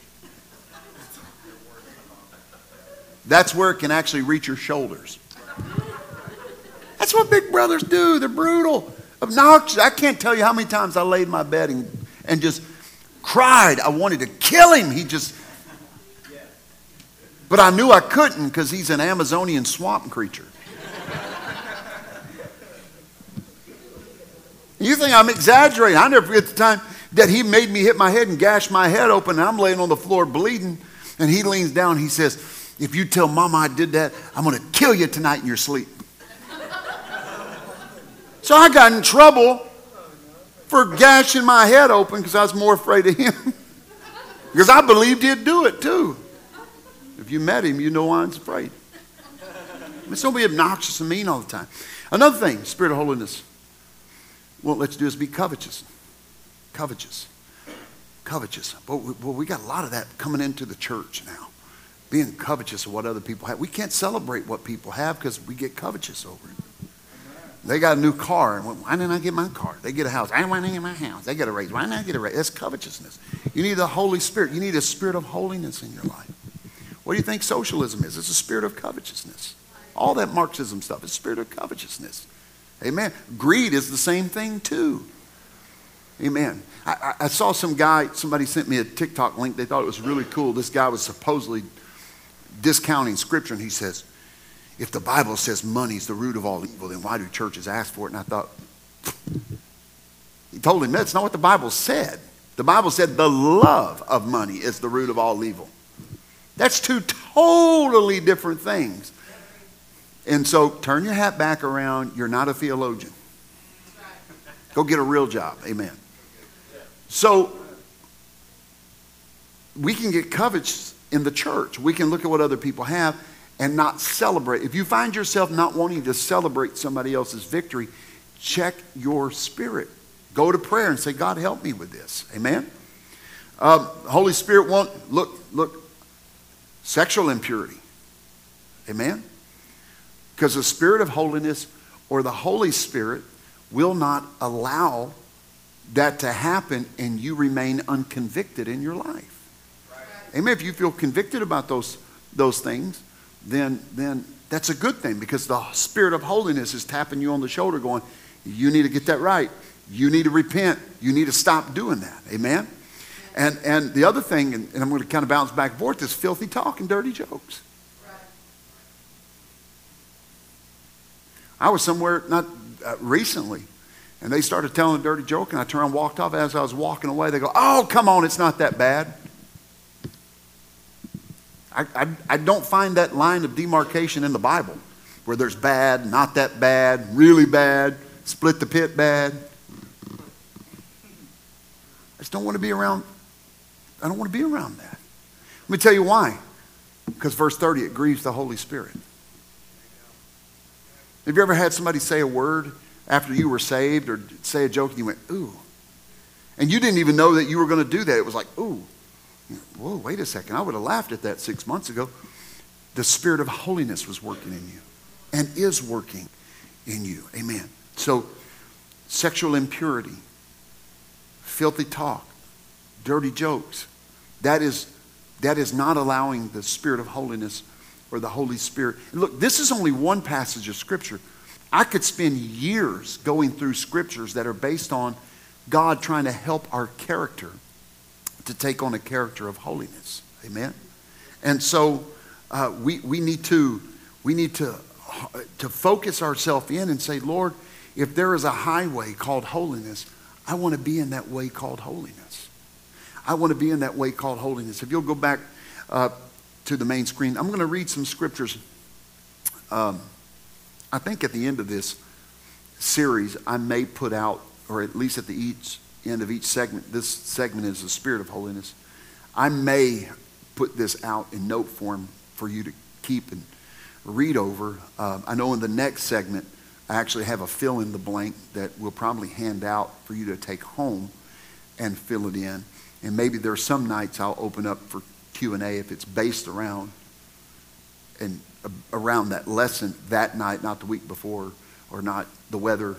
That's where it can actually reach your shoulders. That's what big brothers do. They're brutal, obnoxious. I can't tell you how many times I laid in my bed and, and just cried. I wanted to kill him. He just. But I knew I couldn't because he's an Amazonian swamp creature. You think I'm exaggerating. I never forget the time that he made me hit my head and gash my head open, and I'm laying on the floor bleeding. And he leans down, he says, If you tell mama I did that, I'm going to kill you tonight in your sleep. so I got in trouble for gashing my head open because I was more afraid of him. because I believed he'd do it too. If you met him, you know why I'm afraid. It's don't be obnoxious and mean all the time. Another thing, spirit of holiness won't let you do is be covetous. Covetous. Covetous. But we, well, we got a lot of that coming into the church now. Being covetous of what other people have. We can't celebrate what people have because we get covetous over it. They got a new car. And why didn't I get my car? They get a house. I want to get my house. They get a raise. Why didn't I get a raise? That's covetousness. You need the Holy Spirit. You need a spirit of holiness in your life. What do you think socialism is? It's a spirit of covetousness. All that Marxism stuff is spirit of covetousness. Amen. Greed is the same thing too. Amen. I, I, saw some guy, somebody sent me a TikTok link. They thought it was really cool. This guy was supposedly discounting scripture, and he says, if the Bible says money is the root of all evil, then why do churches ask for it? And I thought, he told him that's not what the Bible said. The Bible said the love of money is the root of all evil. That's two totally different things. And so turn your hat back around. You're not a theologian. Go get a real job. Amen. So we can get covetous in the church. We can look at what other people have and not celebrate. If you find yourself not wanting to celebrate somebody else's victory, check your spirit. Go to prayer and say, God, help me with this. Amen. Uh, Holy Spirit won't look look sexual impurity. Amen. Because the Spirit of holiness or the Holy Spirit will not allow that to happen and you remain unconvicted in your life. Right. Amen. If you feel convicted about those, those things, then, then That's a good thing because the spirit of holiness is tapping you on the shoulder, going, You need to get that right. You need to repent. You need to stop doing that. Amen? And, and the other thing, and, and I'm going to kind of bounce back and forth, is filthy talk and dirty jokes. I was somewhere not uh, recently, and they started telling a dirty joke, and I turned and walked off. As I was walking away, they go, "Oh, come on, it's not that bad." I, I, I don't find that line of demarcation in the Bible where there's bad, not that bad, really bad, split the pit bad. I just don't want to be around. I don't want to be around that. Let me tell you why. Because verse 30, it grieves the Holy Spirit. Have you ever had somebody say a word after you were saved or say a joke and you went, ooh? And you didn't even know that you were going to do that. It was like, ooh. Whoa, wait a second. I would have laughed at that six months ago. The Spirit of holiness was working in you and is working in you. Amen. So, sexual impurity, filthy talk, dirty jokes, that is, that is not allowing the Spirit of holiness or the Holy Spirit. Look, this is only one passage of Scripture. I could spend years going through scriptures that are based on God trying to help our character to take on a character of holiness. Amen? And so uh, we, we need to, we need to, to focus ourselves in and say, Lord, if there is a highway called holiness, I want to be in that way called holiness. I want to be in that way called holiness. If you'll go back uh, to the main screen, I'm going to read some scriptures. Um, I think at the end of this series, I may put out, or at least at the each end of each segment, this segment is the spirit of holiness. I may put this out in note form for you to keep and read over. Uh, I know in the next segment, I actually have a fill in the blank that we'll probably hand out for you to take home and fill it in. And maybe there are some nights I'll open up for Q&A if it's based around and uh, around that lesson that night, not the week before, or not the weather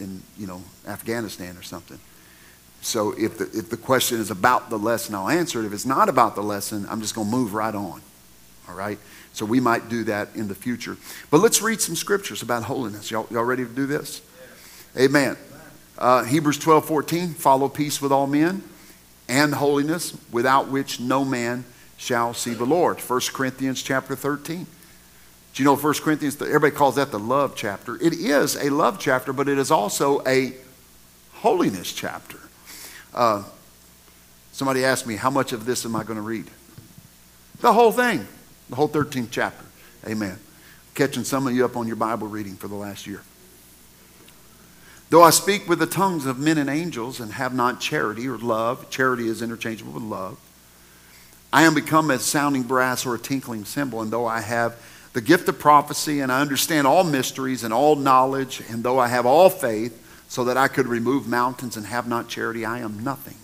in you know Afghanistan or something. So if the, if the question is about the lesson, I'll answer it. If it's not about the lesson, I'm just going to move right on. All right? So we might do that in the future. But let's read some scriptures about holiness. Y'all, y'all ready to do this? Amen. Uh, Hebrews 12 14, follow peace with all men and holiness, without which no man shall see the Lord. 1 Corinthians chapter 13. Do you know 1 Corinthians, everybody calls that the love chapter. It is a love chapter, but it is also a holiness chapter. Uh, somebody asked me, How much of this am I going to read? The whole thing, the whole 13th chapter. Amen. Catching some of you up on your Bible reading for the last year. Though I speak with the tongues of men and angels and have not charity or love, charity is interchangeable with love. I am become as sounding brass or a tinkling cymbal, and though I have the gift of prophecy and I understand all mysteries and all knowledge, and though I have all faith, so that I could remove mountains and have not charity, I am nothing.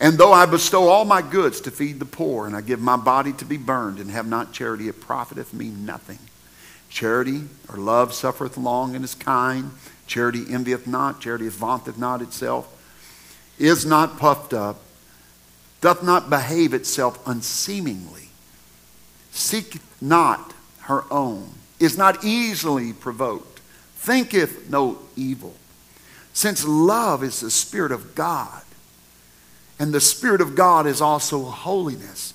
And though I bestow all my goods to feed the poor, and I give my body to be burned, and have not charity, it profiteth me nothing. Charity or love suffereth long and is kind. Charity envieth not. Charity vaunteth not itself. Is not puffed up. Doth not behave itself unseemingly. Seeketh not her own. Is not easily provoked. Thinketh no evil since love is the Spirit of God, and the Spirit of God is also holiness,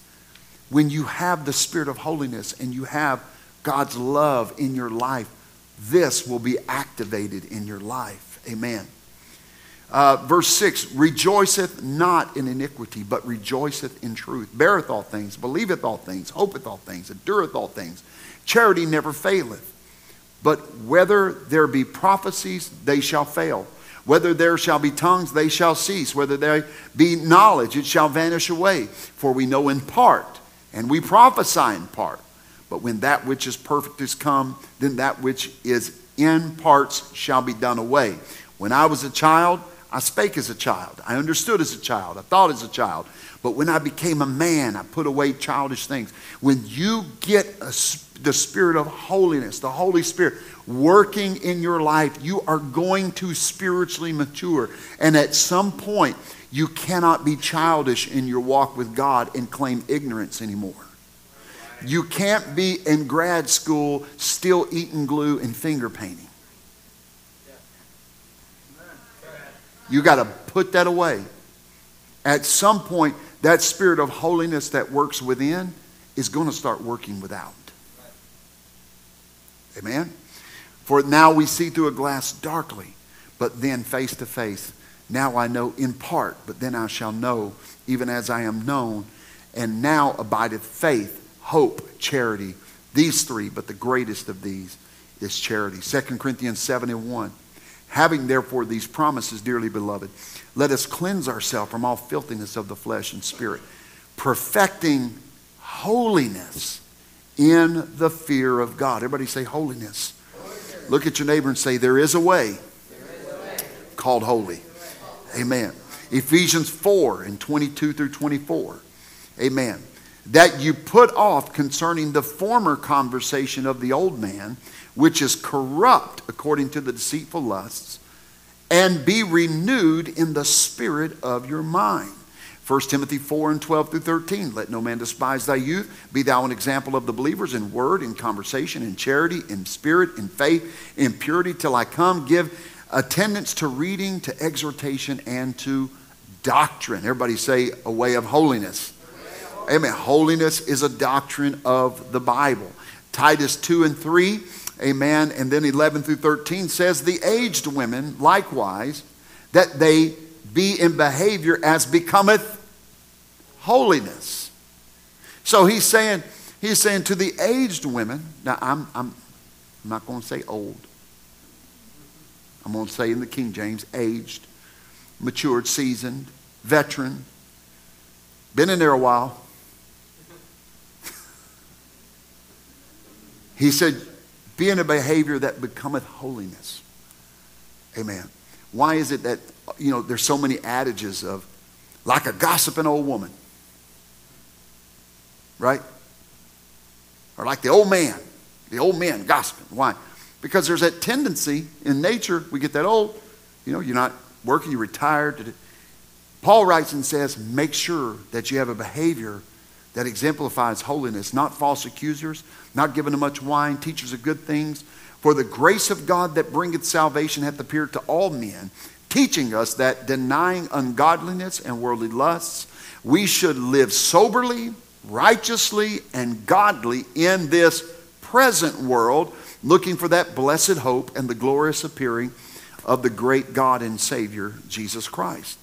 when you have the Spirit of holiness and you have God's love in your life, this will be activated in your life. Amen. Uh, verse 6 Rejoiceth not in iniquity, but rejoiceth in truth. Beareth all things, believeth all things, hopeth all things, endureth all things. Charity never faileth. But whether there be prophecies, they shall fail. Whether there shall be tongues, they shall cease. Whether there be knowledge, it shall vanish away. For we know in part, and we prophesy in part. But when that which is perfect is come, then that which is in parts shall be done away. When I was a child, I spake as a child. I understood as a child. I thought as a child. But when I became a man, I put away childish things. When you get a, the spirit of holiness, the Holy Spirit, working in your life, you are going to spiritually mature. And at some point, you cannot be childish in your walk with God and claim ignorance anymore. You can't be in grad school still eating glue and finger painting. You got to put that away. At some point, that spirit of holiness that works within is going to start working without. Amen? For now we see through a glass darkly, but then face to face. Now I know in part, but then I shall know, even as I am known. And now abideth faith, hope, charity. These three, but the greatest of these is charity. 2 Corinthians 7 and 1. Having therefore these promises, dearly beloved, let us cleanse ourselves from all filthiness of the flesh and spirit, perfecting holiness in the fear of God. Everybody say holiness. holiness. Look at your neighbor and say, There is a way, is a way. called holy. Amen. Ephesians 4 and 22 through 24. Amen. That you put off concerning the former conversation of the old man which is corrupt according to the deceitful lusts, and be renewed in the spirit of your mind. 1 Timothy 4 and 12 through 13. Let no man despise thy youth. Be thou an example of the believers in word, in conversation, in charity, in spirit, in faith, in purity, till I come. Give attendance to reading, to exhortation, and to doctrine. Everybody say, a way of holiness. Amen. Holiness is a doctrine of the Bible. Titus 2 and 3 Amen. And then 11 through 13 says, The aged women likewise, that they be in behavior as becometh holiness. So he's saying, he's saying to the aged women, now I'm, I'm, I'm not going to say old. I'm going to say in the King James, aged, matured, seasoned, veteran, been in there a while. he said, be in a behavior that becometh holiness. Amen. Why is it that, you know, there's so many adages of like a gossiping old woman? Right? Or like the old man, the old man gossiping. Why? Because there's that tendency in nature, we get that old, you know, you're not working, you're retired. Paul writes and says, make sure that you have a behavior that exemplifies holiness, not false accusers, not given to much wine, teachers of good things. For the grace of God that bringeth salvation hath appeared to all men, teaching us that denying ungodliness and worldly lusts, we should live soberly, righteously, and godly in this present world, looking for that blessed hope and the glorious appearing of the great God and Savior, Jesus Christ.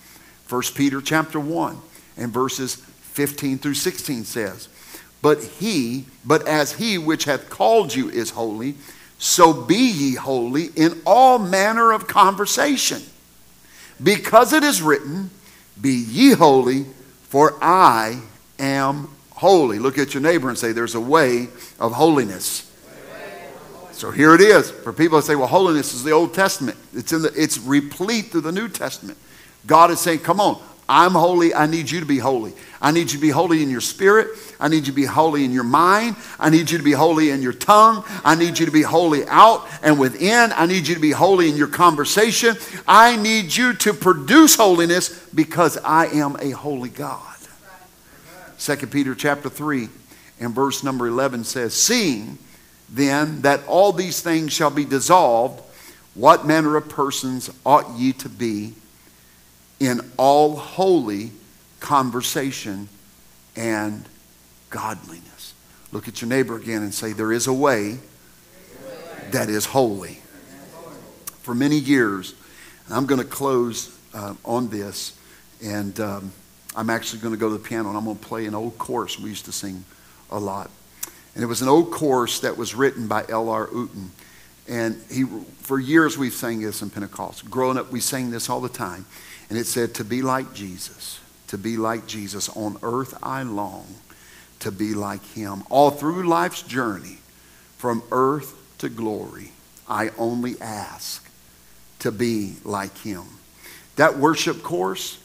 1 Peter chapter 1 and verses 15 through 16 says, but he, but as he which hath called you is holy, so be ye holy in all manner of conversation. Because it is written, Be ye holy, for I am holy. Look at your neighbor and say, There's a way of holiness. So here it is. For people that say, well, holiness is the Old Testament. It's, in the, it's replete through the New Testament. God is saying, come on, I'm holy. I need you to be holy. I need you to be holy in your spirit. I need you to be holy in your mind. I need you to be holy in your tongue. I need you to be holy out and within. I need you to be holy in your conversation. I need you to produce holiness because I am a holy God. 2 Peter chapter 3 and verse number 11 says, Seeing then that all these things shall be dissolved, what manner of persons ought ye to be in all holy conversation and godliness. Look at your neighbor again and say, There is a way that is holy. For many years, and I'm going to close uh, on this, and um, I'm actually going to go to the piano and I'm going to play an old chorus we used to sing a lot. And it was an old chorus that was written by L.R. Uten. And he, for years we've sang this in Pentecost. Growing up, we sang this all the time. And it said, To be like Jesus, to be like Jesus. On earth I long to be like him. All through life's journey, from earth to glory, I only ask to be like him. That worship course,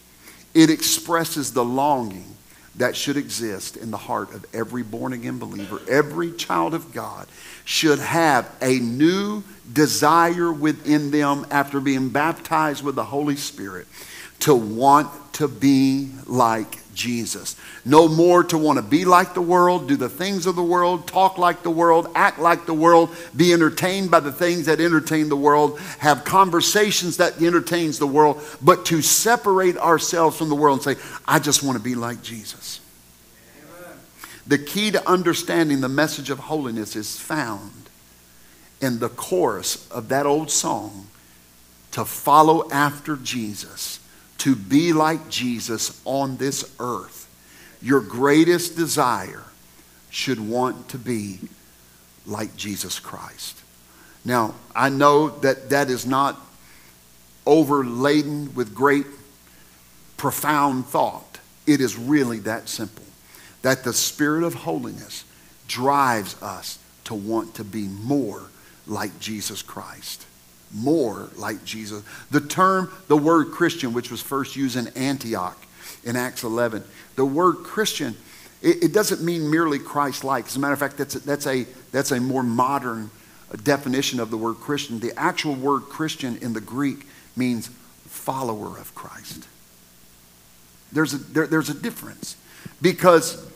it expresses the longing that should exist in the heart of every born again believer. Every child of God should have a new desire within them after being baptized with the Holy Spirit to want to be like Jesus. No more to want to be like the world, do the things of the world, talk like the world, act like the world, be entertained by the things that entertain the world, have conversations that entertains the world, but to separate ourselves from the world and say, I just want to be like Jesus. Amen. The key to understanding the message of holiness is found in the chorus of that old song to follow after Jesus to be like Jesus on this earth, your greatest desire should want to be like Jesus Christ. Now, I know that that is not overladen with great, profound thought. It is really that simple that the Spirit of holiness drives us to want to be more like Jesus Christ more like Jesus. The term, the word Christian, which was first used in Antioch in Acts 11, the word Christian, it, it doesn't mean merely Christ like. As a matter of fact, that's a, that's, a, that's a more modern definition of the word Christian. The actual word Christian in the Greek means follower of Christ. There's a, there, there's a difference because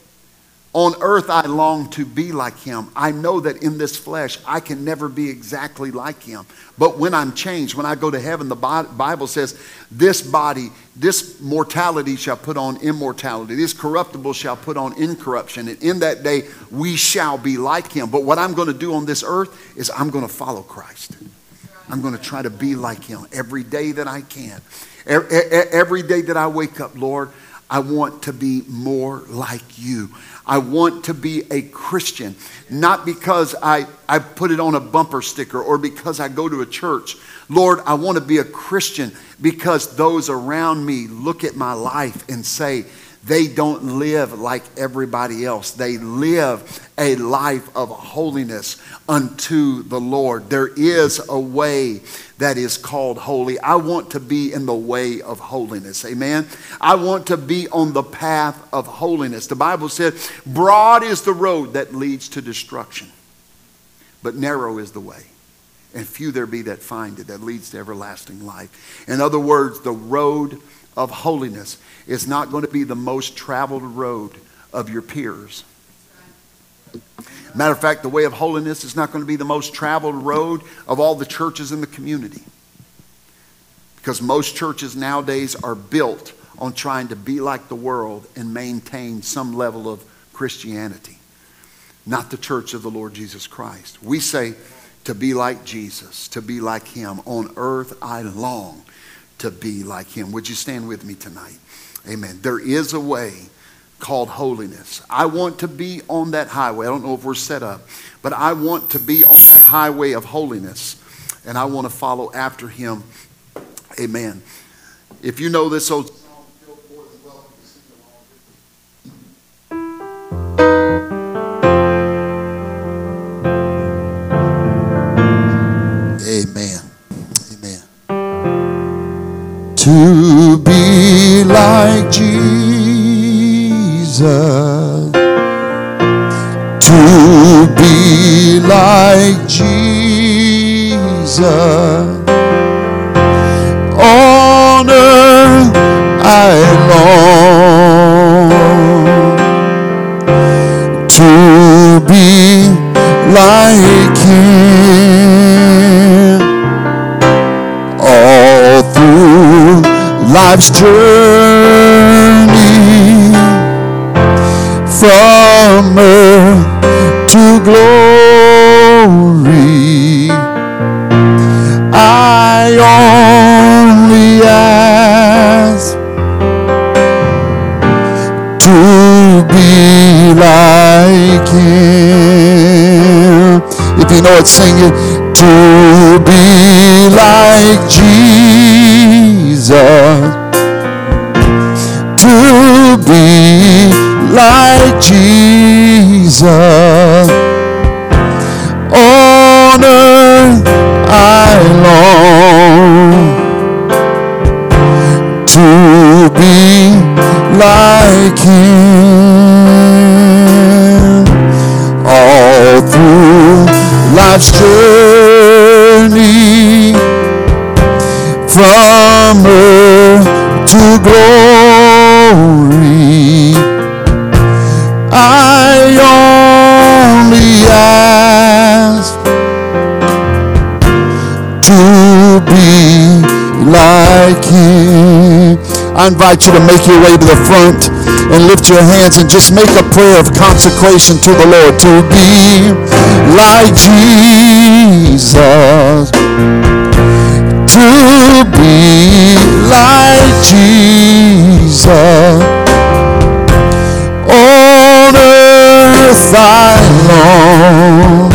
on earth, I long to be like him. I know that in this flesh, I can never be exactly like him. But when I'm changed, when I go to heaven, the Bible says, This body, this mortality shall put on immortality. This corruptible shall put on incorruption. And in that day, we shall be like him. But what I'm going to do on this earth is I'm going to follow Christ. I'm going to try to be like him every day that I can. Every day that I wake up, Lord, I want to be more like you. I want to be a Christian, not because I, I put it on a bumper sticker or because I go to a church. Lord, I want to be a Christian because those around me look at my life and say, they don't live like everybody else. They live a life of holiness unto the Lord. There is a way that is called holy. I want to be in the way of holiness. Amen. I want to be on the path of holiness. The Bible said, Broad is the road that leads to destruction, but narrow is the way. And few there be that find it, that leads to everlasting life. In other words, the road of holiness is not going to be the most traveled road of your peers. Matter of fact, the way of holiness is not going to be the most traveled road of all the churches in the community. Because most churches nowadays are built on trying to be like the world and maintain some level of Christianity, not the church of the Lord Jesus Christ. We say to be like Jesus, to be like Him. On earth I long to be like him. Would you stand with me tonight? Amen. There is a way called holiness. I want to be on that highway. I don't know if we're set up, but I want to be on that highway of holiness and I want to follow after him. Amen. If you know this old Amen. Amen. to Jesus, to be like Jesus. On earth I long to be like Him. All through life's journey from earth to glory. I only ask to be like Him. If you know it, sing it. To be like Jesus. To be like Jesus. Invite you to make your way to the front and lift your hands and just make a prayer of consecration to the Lord to be like Jesus. To be like Jesus. On earth I long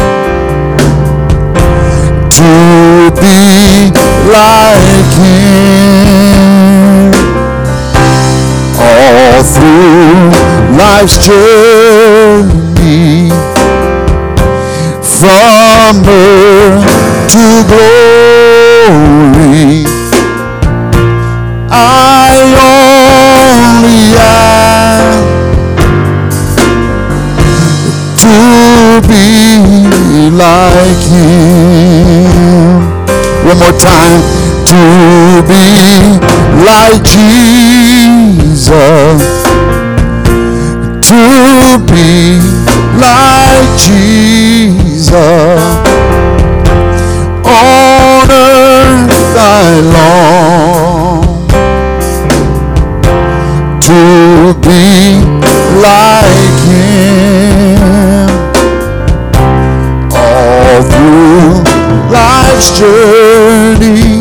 to be like Him all through life's journey from birth to glory. I only ask to be like Him. One more time. To be like Jesus. To be like Jesus. On earth I long to be like Him all through life's journey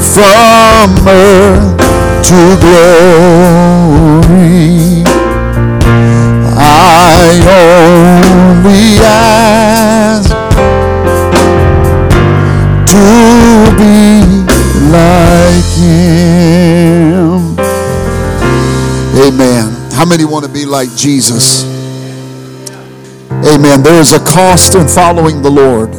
from earth to glory. I only ask to be like Him. Amen. How many want to be like Jesus? Amen. There is a cost in following the Lord.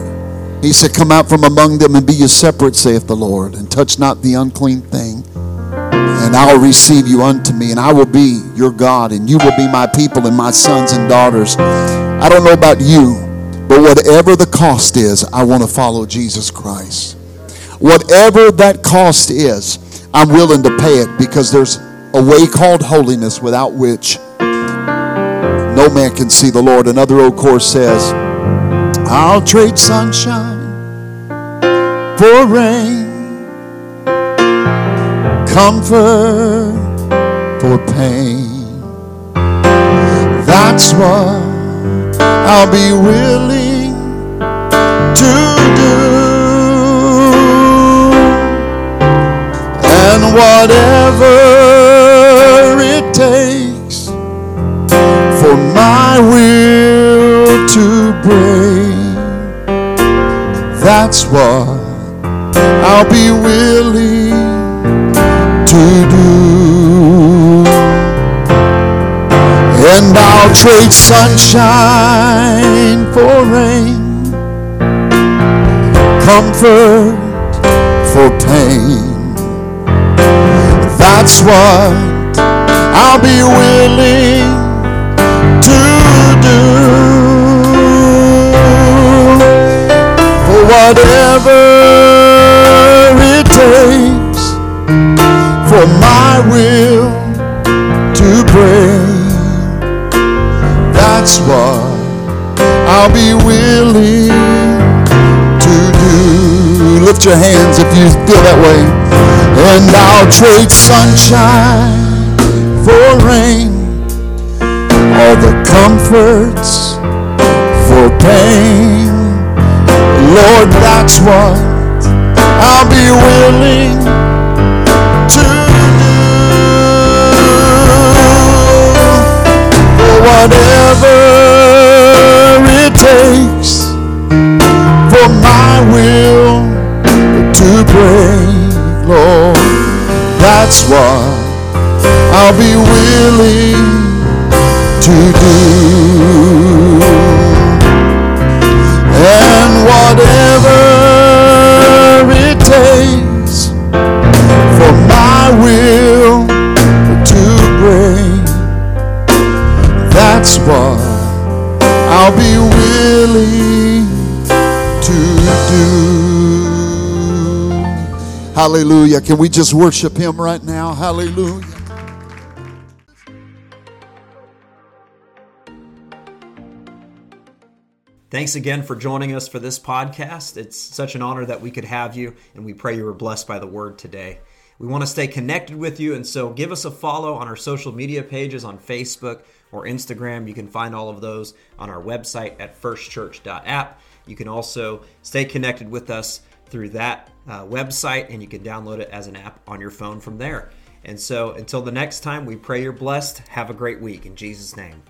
He said, Come out from among them and be ye separate, saith the Lord, and touch not the unclean thing. And I'll receive you unto me, and I will be your God, and you will be my people and my sons and daughters. I don't know about you, but whatever the cost is, I want to follow Jesus Christ. Whatever that cost is, I'm willing to pay it because there's a way called holiness without which no man can see the Lord. Another old chorus says, I'll trade sunshine for rain, comfort for pain. That's what I'll be willing to do. And whatever it takes for my will to break. That's what I'll be willing And I'll trade sunshine for rain, comfort for pain. That's what I'll be willing to do for whatever it takes for my will to break. That's what I'll be willing to do. Lift your hands if you feel that way. And I'll trade sunshine for rain all the comforts for pain. Lord, that's what I'll be willing whatever it takes for my will to break, Lord, that's what I'll be willing to do. And whatever it takes what I'll be willing to do. Hallelujah. Can we just worship him right now? Hallelujah. Thanks again for joining us for this podcast. It's such an honor that we could have you, and we pray you were blessed by the word today. We want to stay connected with you, and so give us a follow on our social media pages on Facebook or Instagram. You can find all of those on our website at firstchurch.app. You can also stay connected with us through that uh, website, and you can download it as an app on your phone from there. And so until the next time, we pray you're blessed. Have a great week in Jesus' name.